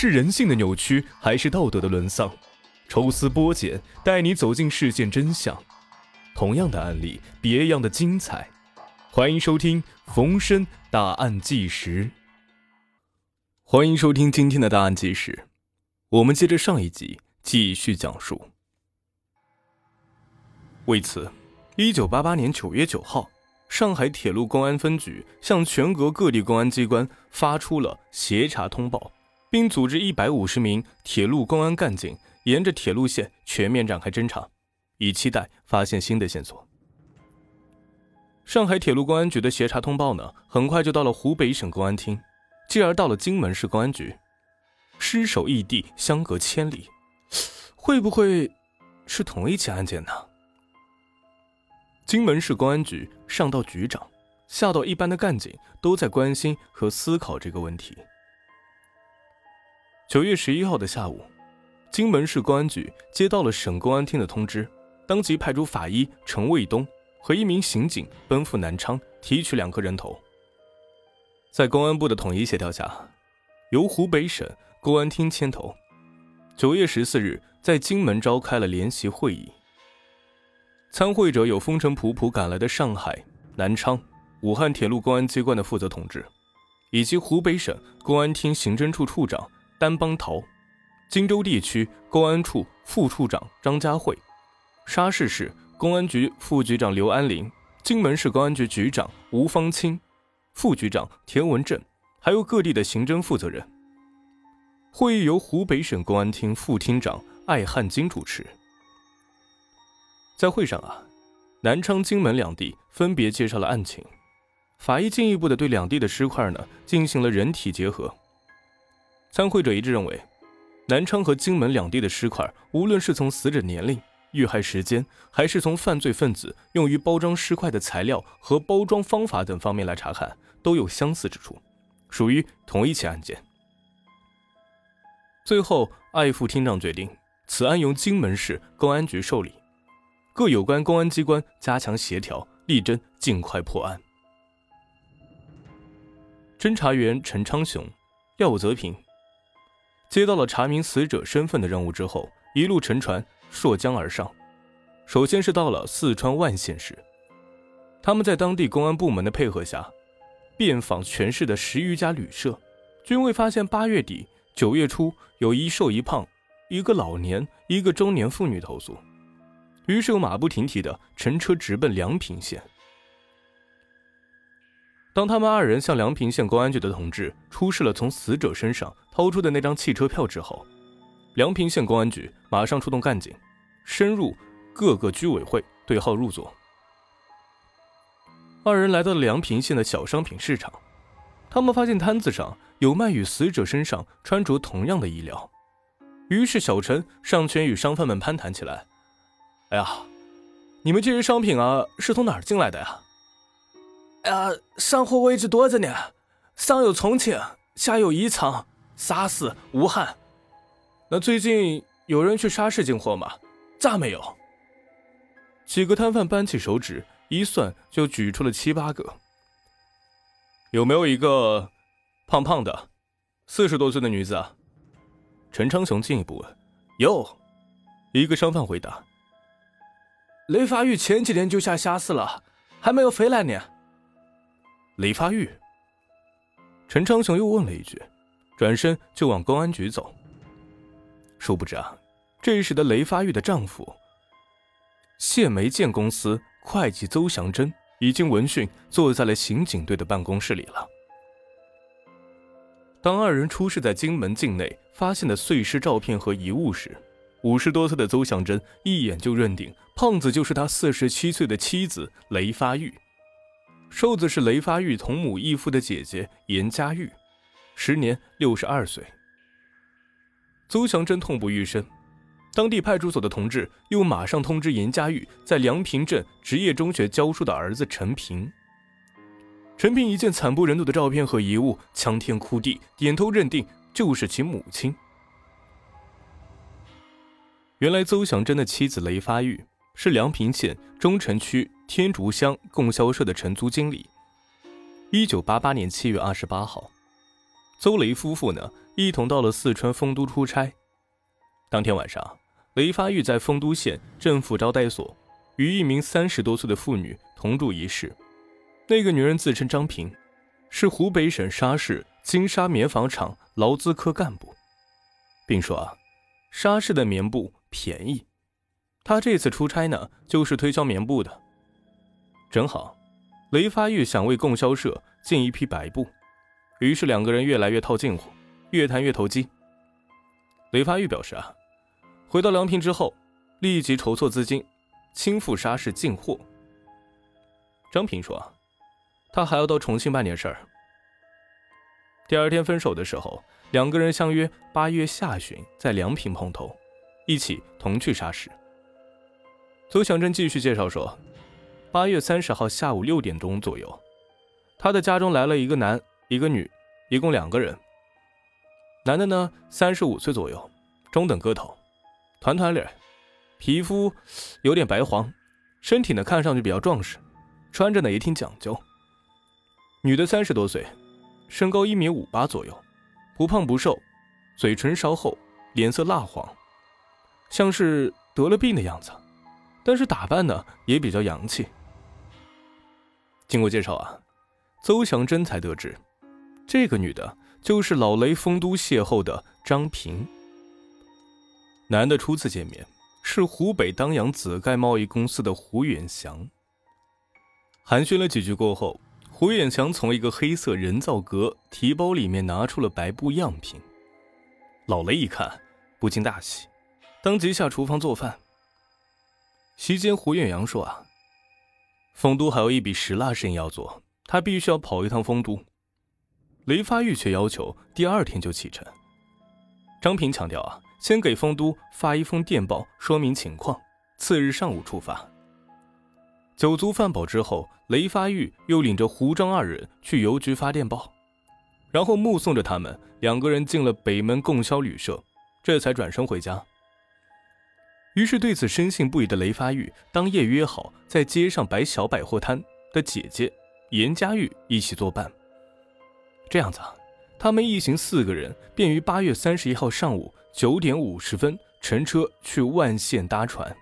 是人性的扭曲，还是道德的沦丧？抽丝剥茧，带你走进事件真相。同样的案例，别样的精彩。欢迎收听《逢申大案纪实》。欢迎收听今天的大案纪实。我们接着上一集继续讲述。为此，一九八八年九月九号，上海铁路公安分局向全国各地公安机关发出了协查通报，并组织一百五十名铁路公安干警。沿着铁路线全面展开侦查，以期待发现新的线索。上海铁路公安局的协查通报呢，很快就到了湖北省公安厅，继而到了荆门市公安局。尸首异地，相隔千里，会不会是同一起案件呢？荆门市公安局上到局长，下到一般的干警，都在关心和思考这个问题。九月十一号的下午。荆门市公安局接到了省公安厅的通知，当即派出法医陈卫东和一名刑警奔赴南昌提取两颗人头。在公安部的统一协调下，由湖北省公安厅牵头，九月十四日在荆门召开了联席会议。参会者有风尘仆仆赶来的上海、南昌、武汉铁路公安机关的负责同志，以及湖北省公安厅刑侦处处长丹邦涛。荆州地区公安处副处长张家慧，沙市市公安局副局长刘安林，荆门市公安局局长吴方清，副局长田文正，还有各地的刑侦负责人。会议由湖北省公安厅副厅长艾汉金主持。在会上啊，南昌、荆门两地分别介绍了案情，法医进一步的对两地的尸块呢进行了人体结合。参会者一致认为。南昌和荆门两地的尸块，无论是从死者年龄、遇害时间，还是从犯罪分子用于包装尸块的材料和包装方法等方面来查看，都有相似之处，属于同一起案件。最后，艾副厅长决定，此案由荆门市公安局受理，各有关公安机关加强协调，力争尽快破案。侦查员陈昌雄、廖泽平。接到了查明死者身份的任务之后，一路乘船溯江而上。首先是到了四川万县市，他们在当地公安部门的配合下，遍访全市的十余家旅社，均未发现八月底、九月初有一瘦一胖、一个老年、一个中年妇女投诉。于是又马不停蹄地乘车直奔梁平县。当他们二人向梁平县公安局的同志出示了从死者身上掏出的那张汽车票之后，梁平县公安局马上出动干警，深入各个居委会对号入座。二人来到了梁平县的小商品市场，他们发现摊子上有卖与死者身上穿着同样的衣料，于是小陈上前与商贩们攀谈起来：“哎呀，你们这些商品啊，是从哪儿进来的呀？”啊，上货位置多着呢，上有重庆，下有宜昌、沙市、武汉。那最近有人去沙市进货吗？咋没有？几个摊贩扳起手指一算，就举出了七八个。有没有一个胖胖的、四十多岁的女子啊？陈昌雄进一步问。有，一个商贩回答。雷发玉前几天就下沙市了，还没有回来呢。雷发玉，陈昌雄又问了一句，转身就往公安局走。殊不知啊，这时的雷发玉的丈夫谢梅建公司会计邹祥珍已经闻讯坐在了刑警队的办公室里了。当二人出示在荆门境内发现的碎尸照片和遗物时，五十多岁的邹祥珍一眼就认定胖子就是他四十七岁的妻子雷发玉。瘦子是雷发玉同母异父的姐姐严家玉，时年六十二岁。邹祥珍痛不欲生，当地派出所的同志又马上通知严家玉在梁平镇职业中学教书的儿子陈平。陈平一见惨不忍睹的照片和遗物，强天哭地，点头认定就是其母亲。原来邹祥珍的妻子雷发玉是梁平县中城区。天竺乡供销社的承租经理。一九八八年七月二十八号，邹雷夫妇呢一同到了四川丰都出差。当天晚上，雷发玉在丰都县政府招待所与一名三十多岁的妇女同住一室。那个女人自称张平，是湖北省沙市金沙棉纺厂劳资科干部，并说啊，沙市的棉布便宜。他这次出差呢，就是推销棉布的。正好，雷发玉想为供销社进一批白布，于是两个人越来越套近乎，越谈越投机。雷发玉表示啊。回到梁平之后，立即筹措资金，亲赴沙市进货。张平说：“他还要到重庆办点事儿。”第二天分手的时候，两个人相约八月下旬在梁平碰头，一起同去沙市。邹祥珍继续介绍说：“八月三十号下午六点钟左右，他的家中来了一个男，一个女，一共两个人。男的呢，三十五岁左右，中等个头。”团团脸，皮肤有点白黄，身体呢看上去比较壮实，穿着呢也挺讲究。女的三十多岁，身高一米五八左右，不胖不瘦，嘴唇稍厚，脸色蜡黄，像是得了病的样子，但是打扮呢也比较洋气。经过介绍啊，邹祥珍才得知，这个女的就是老雷丰都邂逅的张平。男的初次见面是湖北当阳紫盖贸易公司的胡远祥。寒暄了几句过后，胡远祥从一个黑色人造革提包里面拿出了白布样品。老雷一看，不禁大喜，当即下厨房做饭。席间，胡远阳说：“啊，丰都还有一笔石蜡生意要做，他必须要跑一趟丰都。”雷发玉却要求第二天就启程。张平强调：“啊。”先给丰都发一封电报，说明情况。次日上午出发。酒足饭饱之后，雷发玉又领着胡张二人去邮局发电报，然后目送着他们两个人进了北门供销旅社，这才转身回家。于是对此深信不疑的雷发玉，当夜约好在街上摆小百货摊的姐姐严家玉一起作伴。这样子啊，他们一行四个人便于八月三十一号上午。九点五十分乘车去万县搭船。